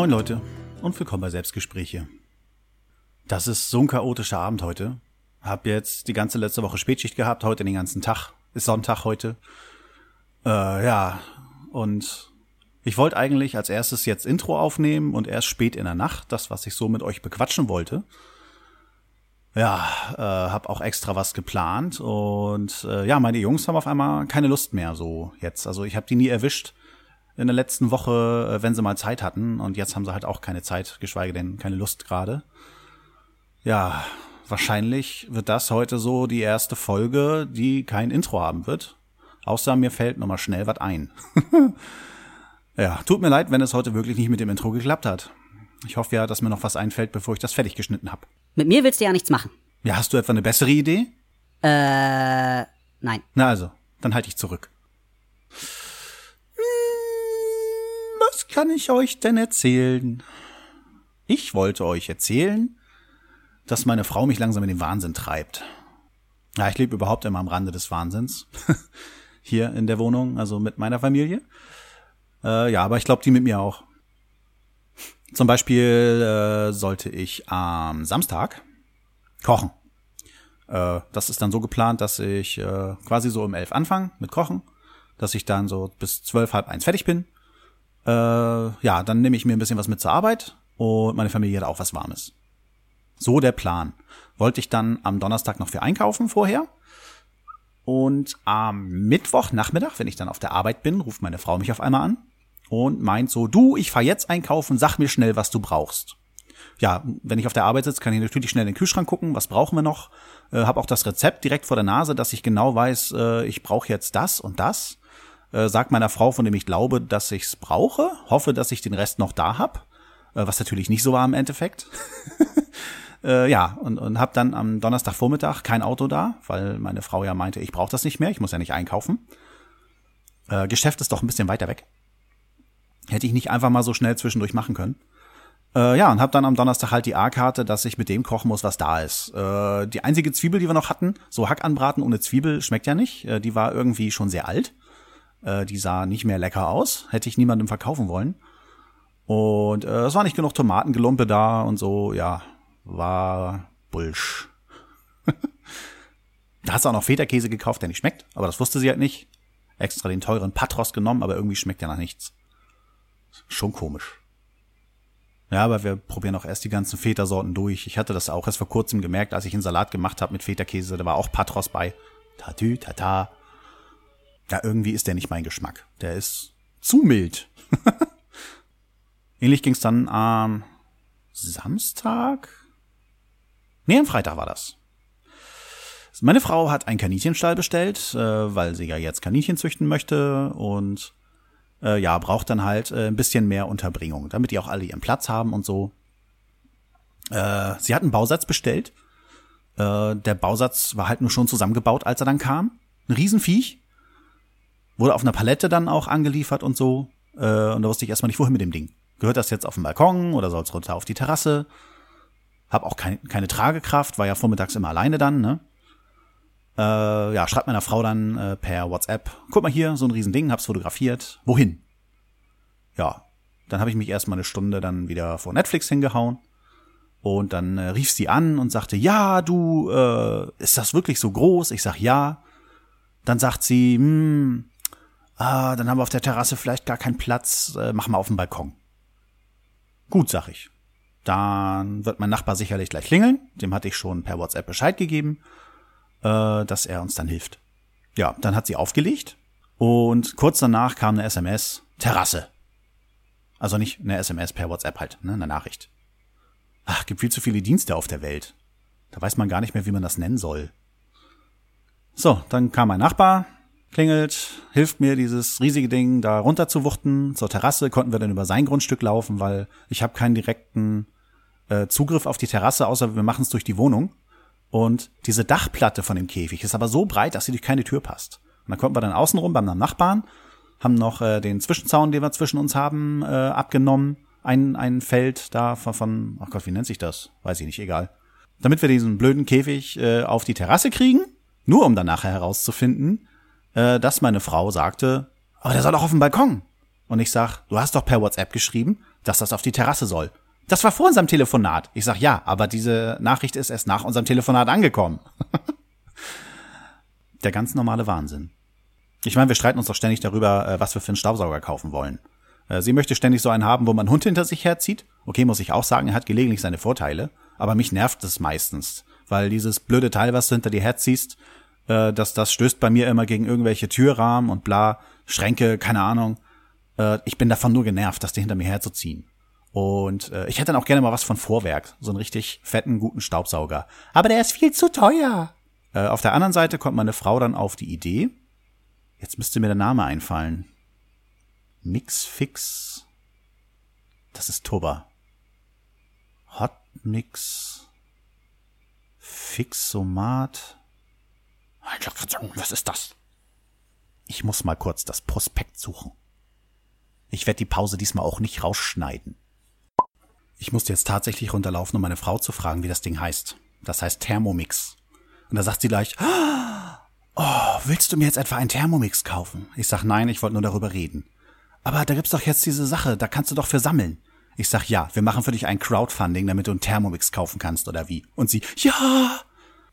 Moin Leute und willkommen bei Selbstgespräche. Das ist so ein chaotischer Abend heute. Hab jetzt die ganze letzte Woche Spätschicht gehabt, heute den ganzen Tag. Ist Sonntag heute. Äh, ja, und ich wollte eigentlich als erstes jetzt Intro aufnehmen und erst spät in der Nacht, das, was ich so mit euch bequatschen wollte. Ja, äh, hab auch extra was geplant und äh, ja, meine Jungs haben auf einmal keine Lust mehr so jetzt. Also ich habe die nie erwischt in der letzten Woche, äh, wenn sie mal Zeit hatten und jetzt haben sie halt auch keine Zeit, geschweige denn keine Lust gerade. Ja, wahrscheinlich wird das heute so die erste Folge, die kein Intro haben wird. Außer mir fällt nochmal schnell was ein. ja, tut mir leid, wenn es heute wirklich nicht mit dem Intro geklappt hat. Ich hoffe ja, dass mir noch was einfällt, bevor ich das fertig geschnitten habe. Mit mir willst du ja nichts machen. Ja, hast du etwa eine bessere Idee? Äh, nein. Na also, dann halte ich zurück. Was kann ich euch denn erzählen? Ich wollte euch erzählen, dass meine Frau mich langsam in den Wahnsinn treibt. Ja, ich lebe überhaupt immer am Rande des Wahnsinns. Hier in der Wohnung, also mit meiner Familie. Äh, ja, aber ich glaube, die mit mir auch. Zum Beispiel äh, sollte ich am Samstag kochen. Äh, das ist dann so geplant, dass ich äh, quasi so um elf anfange mit Kochen, dass ich dann so bis zwölf, halb eins fertig bin. Äh, ja, dann nehme ich mir ein bisschen was mit zur Arbeit und meine Familie hat auch was Warmes. So der Plan. Wollte ich dann am Donnerstag noch für einkaufen vorher. Und am Mittwoch Nachmittag, wenn ich dann auf der Arbeit bin, ruft meine Frau mich auf einmal an und meint so, du, ich fahr jetzt einkaufen, sag mir schnell, was du brauchst. Ja, wenn ich auf der Arbeit sitze, kann ich natürlich schnell in den Kühlschrank gucken, was brauchen wir noch. Äh, hab auch das Rezept direkt vor der Nase, dass ich genau weiß, äh, ich brauche jetzt das und das. Äh, meiner Frau, von dem ich glaube, dass ich's brauche, hoffe, dass ich den Rest noch da hab, äh, was natürlich nicht so war im Endeffekt. äh, ja, und, und habe dann am Donnerstagvormittag kein Auto da, weil meine Frau ja meinte, ich brauche das nicht mehr, ich muss ja nicht einkaufen. Äh, Geschäft ist doch ein bisschen weiter weg. Hätte ich nicht einfach mal so schnell zwischendurch machen können. Äh, ja, und habe dann am Donnerstag halt die A-Karte, dass ich mit dem kochen muss, was da ist. Äh, die einzige Zwiebel, die wir noch hatten, so Hack anbraten ohne Zwiebel, schmeckt ja nicht. Äh, die war irgendwie schon sehr alt. Äh, die sah nicht mehr lecker aus. Hätte ich niemandem verkaufen wollen. Und äh, es war nicht genug Tomatengelumpe da und so, ja, war Bullsch. da hat sie auch noch Federkäse gekauft, der nicht schmeckt, aber das wusste sie halt nicht. Extra den teuren Patros genommen, aber irgendwie schmeckt der nach nichts. Schon komisch. Ja, aber wir probieren auch erst die ganzen Feta-Sorten durch. Ich hatte das auch erst vor kurzem gemerkt, als ich einen Salat gemacht habe mit Feta-Käse. Da war auch Patros bei. Tatü, tata. Ja, irgendwie ist der nicht mein Geschmack. Der ist zu mild. Ähnlich ging's dann am Samstag? Nee, am Freitag war das. Meine Frau hat einen Kaninchenstall bestellt, äh, weil sie ja jetzt Kaninchen züchten möchte und äh, ja, braucht dann halt äh, ein bisschen mehr Unterbringung, damit die auch alle ihren Platz haben und so. Äh, sie hat einen Bausatz bestellt. Äh, der Bausatz war halt nur schon zusammengebaut, als er dann kam. Ein Riesenviech. Wurde auf einer Palette dann auch angeliefert und so. Äh, und da wusste ich erstmal nicht, wohin mit dem Ding. Gehört das jetzt auf den Balkon oder soll es runter auf die Terrasse? Hab auch kein, keine Tragekraft, war ja vormittags immer alleine dann, ne? Äh, ja, schreibt meiner Frau dann äh, per WhatsApp, guck mal hier, so ein Riesending, hab's fotografiert. Wohin? Ja, dann habe ich mich erstmal eine Stunde dann wieder vor Netflix hingehauen. Und dann äh, rief sie an und sagte, ja, du, äh, ist das wirklich so groß? Ich sag ja. Dann sagt sie, hm, ah, dann haben wir auf der Terrasse vielleicht gar keinen Platz, äh, mach mal auf dem Balkon. Gut, sag ich. Dann wird mein Nachbar sicherlich gleich klingeln. Dem hatte ich schon per WhatsApp Bescheid gegeben, äh, dass er uns dann hilft. Ja, dann hat sie aufgelegt und kurz danach kam eine SMS, Terrasse. Also nicht eine SMS per WhatsApp halt, ne, eine Nachricht. Ach, gibt viel zu viele Dienste auf der Welt. Da weiß man gar nicht mehr, wie man das nennen soll. So, dann kam mein Nachbar, klingelt, hilft mir, dieses riesige Ding da runter zu wuchten. Zur Terrasse konnten wir dann über sein Grundstück laufen, weil ich habe keinen direkten äh, Zugriff auf die Terrasse, außer wir machen es durch die Wohnung. Und diese Dachplatte von dem Käfig ist aber so breit, dass sie durch keine Tür passt. Und dann konnten wir dann außenrum beim Nachbarn, haben noch äh, den Zwischenzaun, den wir zwischen uns haben, äh, abgenommen. Ein, ein Feld da von, von, ach Gott, wie nennt sich das? Weiß ich nicht, egal. Damit wir diesen blöden Käfig äh, auf die Terrasse kriegen, nur um dann nachher herauszufinden, äh, dass meine Frau sagte, aber der soll doch auf dem Balkon. Und ich sag, du hast doch per WhatsApp geschrieben, dass das auf die Terrasse soll. Das war vor unserem Telefonat. Ich sag, ja, aber diese Nachricht ist erst nach unserem Telefonat angekommen. Der ganz normale Wahnsinn. Ich meine, wir streiten uns doch ständig darüber, äh, was wir für einen Staubsauger kaufen wollen. Äh, sie möchte ständig so einen haben, wo man Hund hinter sich herzieht. Okay, muss ich auch sagen, er hat gelegentlich seine Vorteile. Aber mich nervt es meistens. Weil dieses blöde Teil, was du hinter dir herziehst, äh, das, das stößt bei mir immer gegen irgendwelche Türrahmen und bla, Schränke, keine Ahnung. Ich bin davon nur genervt, das hinter mir herzuziehen. Und äh, ich hätte dann auch gerne mal was von Vorwerk, so einen richtig fetten, guten Staubsauger. Aber der ist viel zu teuer. Äh, auf der anderen Seite kommt meine Frau dann auf die Idee, jetzt müsste mir der Name einfallen. Mixfix. Das ist Toba. Hotmix. Fixomat. Was ist das? Ich muss mal kurz das Prospekt suchen. Ich werde die Pause diesmal auch nicht rausschneiden. Ich musste jetzt tatsächlich runterlaufen, um meine Frau zu fragen, wie das Ding heißt. Das heißt Thermomix. Und da sagt sie gleich, oh, willst du mir jetzt etwa einen Thermomix kaufen? Ich sag, nein, ich wollte nur darüber reden. Aber da gibt's doch jetzt diese Sache, da kannst du doch für sammeln. Ich sag, ja, wir machen für dich ein Crowdfunding, damit du einen Thermomix kaufen kannst, oder wie? Und sie, ja!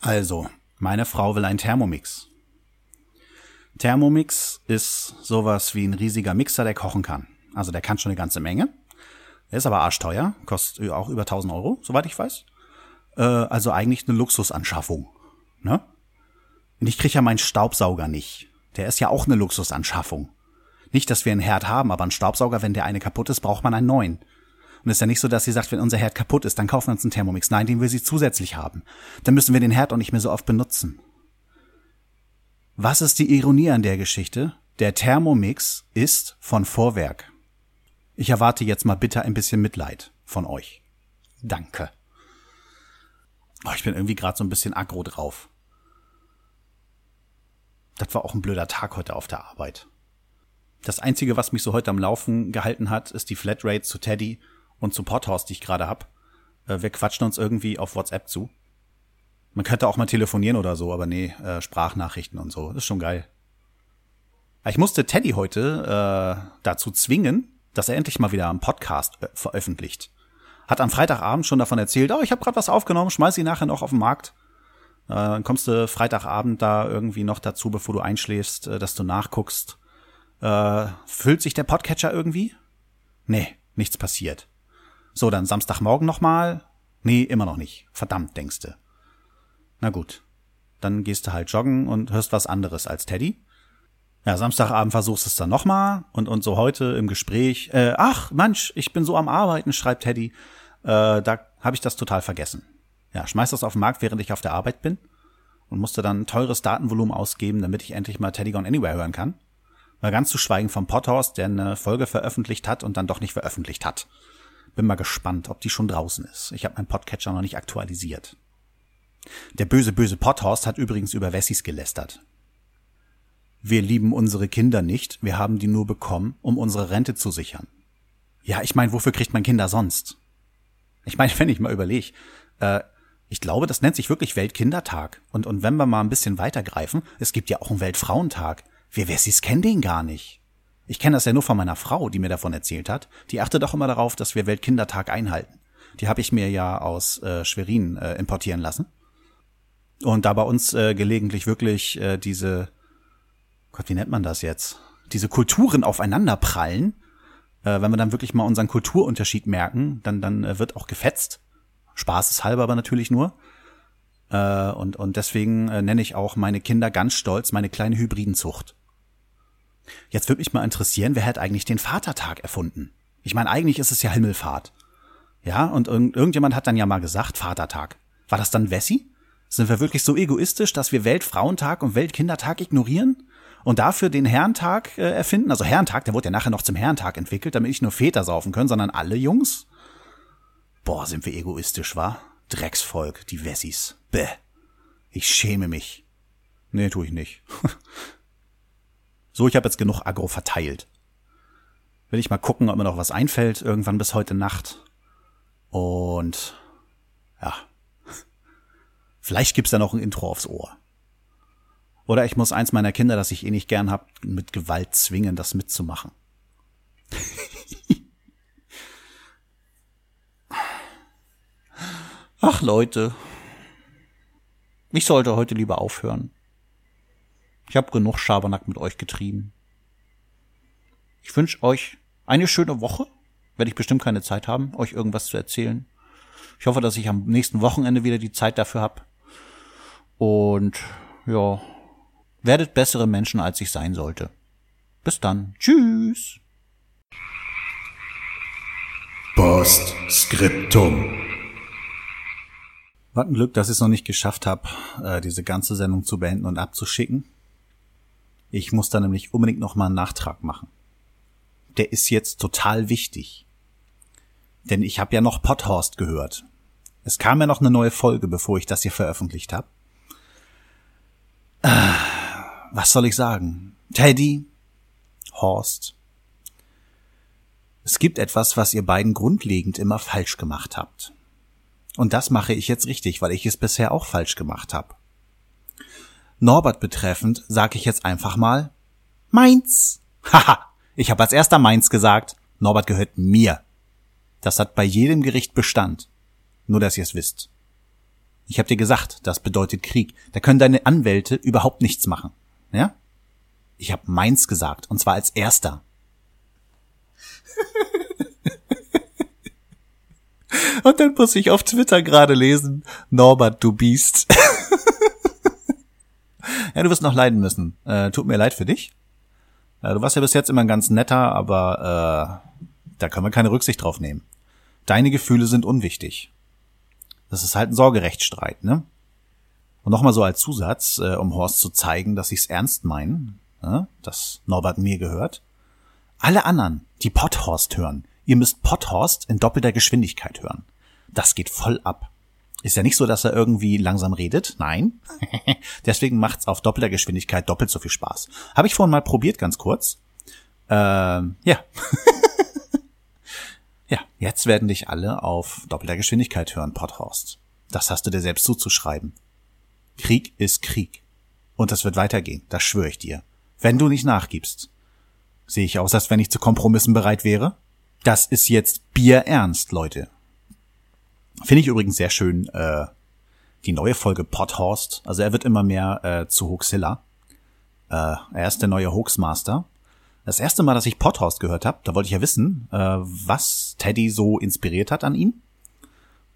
Also, meine Frau will einen Thermomix. Thermomix ist sowas wie ein riesiger Mixer, der kochen kann. Also der kann schon eine ganze Menge. Er ist aber arschteuer, kostet auch über 1000 Euro, soweit ich weiß. Äh, also eigentlich eine Luxusanschaffung. Ne? Und ich kriege ja meinen Staubsauger nicht. Der ist ja auch eine Luxusanschaffung. Nicht, dass wir einen Herd haben, aber ein Staubsauger, wenn der eine kaputt ist, braucht man einen neuen. Und es ist ja nicht so, dass sie sagt, wenn unser Herd kaputt ist, dann kaufen wir uns einen Thermomix. Nein, den will sie zusätzlich haben. Dann müssen wir den Herd auch nicht mehr so oft benutzen. Was ist die Ironie an der Geschichte? Der Thermomix ist von Vorwerk. Ich erwarte jetzt mal bitte ein bisschen Mitleid von euch. Danke. Oh, ich bin irgendwie gerade so ein bisschen aggro drauf. Das war auch ein blöder Tag heute auf der Arbeit. Das Einzige, was mich so heute am Laufen gehalten hat, ist die Flatrate zu Teddy und zu Pothaus, die ich gerade hab. Äh, wir quatschen uns irgendwie auf WhatsApp zu. Man könnte auch mal telefonieren oder so, aber nee, äh, Sprachnachrichten und so. Ist schon geil. Ich musste Teddy heute äh, dazu zwingen, dass er endlich mal wieder einen Podcast veröffentlicht. Hat am Freitagabend schon davon erzählt, oh, ich habe gerade was aufgenommen, schmeiß sie nachher noch auf den Markt. Äh, dann kommst du Freitagabend da irgendwie noch dazu, bevor du einschläfst, äh, dass du nachguckst. Äh, füllt sich der Podcatcher irgendwie? Nee, nichts passiert. So, dann Samstagmorgen nochmal? Nee, immer noch nicht. Verdammt, denkste. Na gut. Dann gehst du halt joggen und hörst was anderes als Teddy. Ja, Samstagabend versuchst du es dann nochmal und, und so heute im Gespräch, äh, ach Mensch, ich bin so am Arbeiten, schreibt Teddy. Äh, da habe ich das total vergessen. Ja, schmeiß das auf den Markt, während ich auf der Arbeit bin und musste dann teures Datenvolumen ausgeben, damit ich endlich mal Teddy Gone Anywhere hören kann. Mal ganz zu schweigen vom Potthorst, der eine Folge veröffentlicht hat und dann doch nicht veröffentlicht hat. Bin mal gespannt, ob die schon draußen ist. Ich habe meinen Podcatcher noch nicht aktualisiert. Der böse, böse Potthorst hat übrigens über Wessis gelästert. Wir lieben unsere Kinder nicht, wir haben die nur bekommen, um unsere Rente zu sichern. Ja, ich meine, wofür kriegt man Kinder sonst? Ich meine, wenn ich mal überlege, äh, ich glaube, das nennt sich wirklich Weltkindertag. Und, und wenn wir mal ein bisschen weitergreifen, es gibt ja auch einen Weltfrauentag. Wir Wessis kennen den gar nicht. Ich kenne das ja nur von meiner Frau, die mir davon erzählt hat. Die achtet auch immer darauf, dass wir Weltkindertag einhalten. Die habe ich mir ja aus äh, Schwerin äh, importieren lassen. Und da bei uns äh, gelegentlich wirklich äh, diese Gott, wie nennt man das jetzt? Diese Kulturen aufeinander prallen, äh, wenn wir dann wirklich mal unseren Kulturunterschied merken, dann, dann äh, wird auch gefetzt. Spaßeshalber aber natürlich nur. Äh, und, und deswegen äh, nenne ich auch meine Kinder ganz stolz meine kleine Hybridenzucht. Jetzt würde mich mal interessieren, wer hat eigentlich den Vatertag erfunden? Ich meine, eigentlich ist es ja Himmelfahrt. Ja, und irgend, irgendjemand hat dann ja mal gesagt, Vatertag. War das dann Wessi? Sind wir wirklich so egoistisch, dass wir Weltfrauentag und Weltkindertag ignorieren? und dafür den Herrentag äh, erfinden. Also Herrentag, der wurde ja nachher noch zum Herrentag entwickelt, damit nicht nur Väter saufen können, sondern alle Jungs. Boah, sind wir egoistisch, wa? Drecksvolk, die Wessis. Bäh. Ich schäme mich. Nee, tu ich nicht. so, ich habe jetzt genug Agro verteilt. Will ich mal gucken, ob mir noch was einfällt, irgendwann bis heute Nacht. Und ja. Vielleicht gibt's da noch ein Intro aufs Ohr. Oder ich muss eins meiner Kinder, das ich eh nicht gern hab, mit Gewalt zwingen, das mitzumachen. Ach Leute, ich sollte heute lieber aufhören. Ich habe genug Schabernack mit euch getrieben. Ich wünsche euch eine schöne Woche. Werde ich bestimmt keine Zeit haben, euch irgendwas zu erzählen. Ich hoffe, dass ich am nächsten Wochenende wieder die Zeit dafür habe. Und ja, werdet bessere Menschen, als ich sein sollte. Bis dann. Tschüss. Postskriptum. Was ein Glück, dass ich es noch nicht geschafft habe, äh, diese ganze Sendung zu beenden und abzuschicken. Ich muss da nämlich unbedingt noch mal einen Nachtrag machen. Der ist jetzt total wichtig. Denn ich habe ja noch Potthorst gehört. Es kam ja noch eine neue Folge, bevor ich das hier veröffentlicht habe. Äh, was soll ich sagen? Teddy, Horst. Es gibt etwas, was ihr beiden grundlegend immer falsch gemacht habt. Und das mache ich jetzt richtig, weil ich es bisher auch falsch gemacht habe. Norbert betreffend sage ich jetzt einfach mal meins. Haha, ich habe als erster meins gesagt. Norbert gehört mir. Das hat bei jedem Gericht Bestand. Nur, dass ihr es wisst. Ich habe dir gesagt, das bedeutet Krieg. Da können deine Anwälte überhaupt nichts machen. Ja? Ich habe meins gesagt, und zwar als erster. Und dann muss ich auf Twitter gerade lesen, Norbert, du Biest. ja, du wirst noch leiden müssen. Äh, tut mir leid für dich. Äh, du warst ja bis jetzt immer ein ganz netter, aber äh, da können wir keine Rücksicht drauf nehmen. Deine Gefühle sind unwichtig. Das ist halt ein Sorgerechtsstreit, ne? Und nochmal so als Zusatz, äh, um Horst zu zeigen, dass ich's ernst meine, äh, dass Norbert mir gehört. Alle anderen, die Potthorst hören, ihr müsst Potthorst in doppelter Geschwindigkeit hören. Das geht voll ab. Ist ja nicht so, dass er irgendwie langsam redet. Nein. Deswegen macht's auf doppelter Geschwindigkeit doppelt so viel Spaß. Habe ich vorhin mal probiert, ganz kurz. Ähm, ja. ja, jetzt werden dich alle auf doppelter Geschwindigkeit hören, Potthorst. Das hast du dir selbst zuzuschreiben. Krieg ist Krieg. Und das wird weitergehen, das schwöre ich dir. Wenn du nicht nachgibst. Sehe ich aus, als wenn ich zu Kompromissen bereit wäre? Das ist jetzt Bierernst, Leute. Finde ich übrigens sehr schön, äh, die neue Folge Potthorst. Also er wird immer mehr äh, zu Hoaxilla. Äh, er ist der neue Hoaxmaster. Das erste Mal, dass ich Potthorst gehört habe, da wollte ich ja wissen, äh, was Teddy so inspiriert hat an ihm.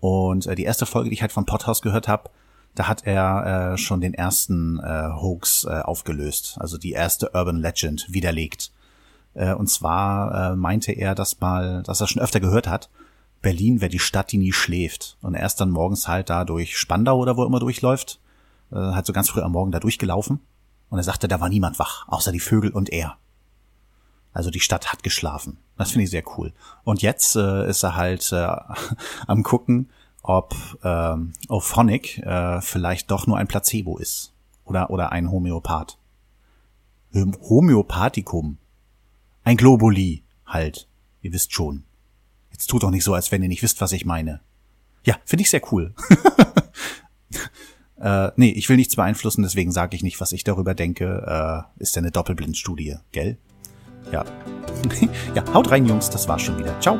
Und äh, die erste Folge, die ich halt von Potthorst gehört habe, da hat er äh, schon den ersten äh, Hoax äh, aufgelöst, also die erste Urban Legend widerlegt. Äh, und zwar äh, meinte er, dass mal, dass er schon öfter gehört hat, Berlin wäre die Stadt, die nie schläft. Und er ist dann morgens halt da durch Spandau oder wo immer durchläuft, äh, halt so ganz früh am Morgen da durchgelaufen. Und er sagte, da war niemand wach, außer die Vögel und er. Also die Stadt hat geschlafen. Das finde ich sehr cool. Und jetzt äh, ist er halt äh, am gucken, ob äh, Ophonic äh, vielleicht doch nur ein Placebo ist. Oder, oder ein Homöopath. Homöopathikum. Ein Globuli halt. Ihr wisst schon. Jetzt tut doch nicht so, als wenn ihr nicht wisst, was ich meine. Ja, finde ich sehr cool. äh, nee, ich will nichts beeinflussen, deswegen sage ich nicht, was ich darüber denke. Äh, ist ja eine Doppelblindstudie, gell? Ja. ja, haut rein, Jungs, das war's schon wieder. Ciao.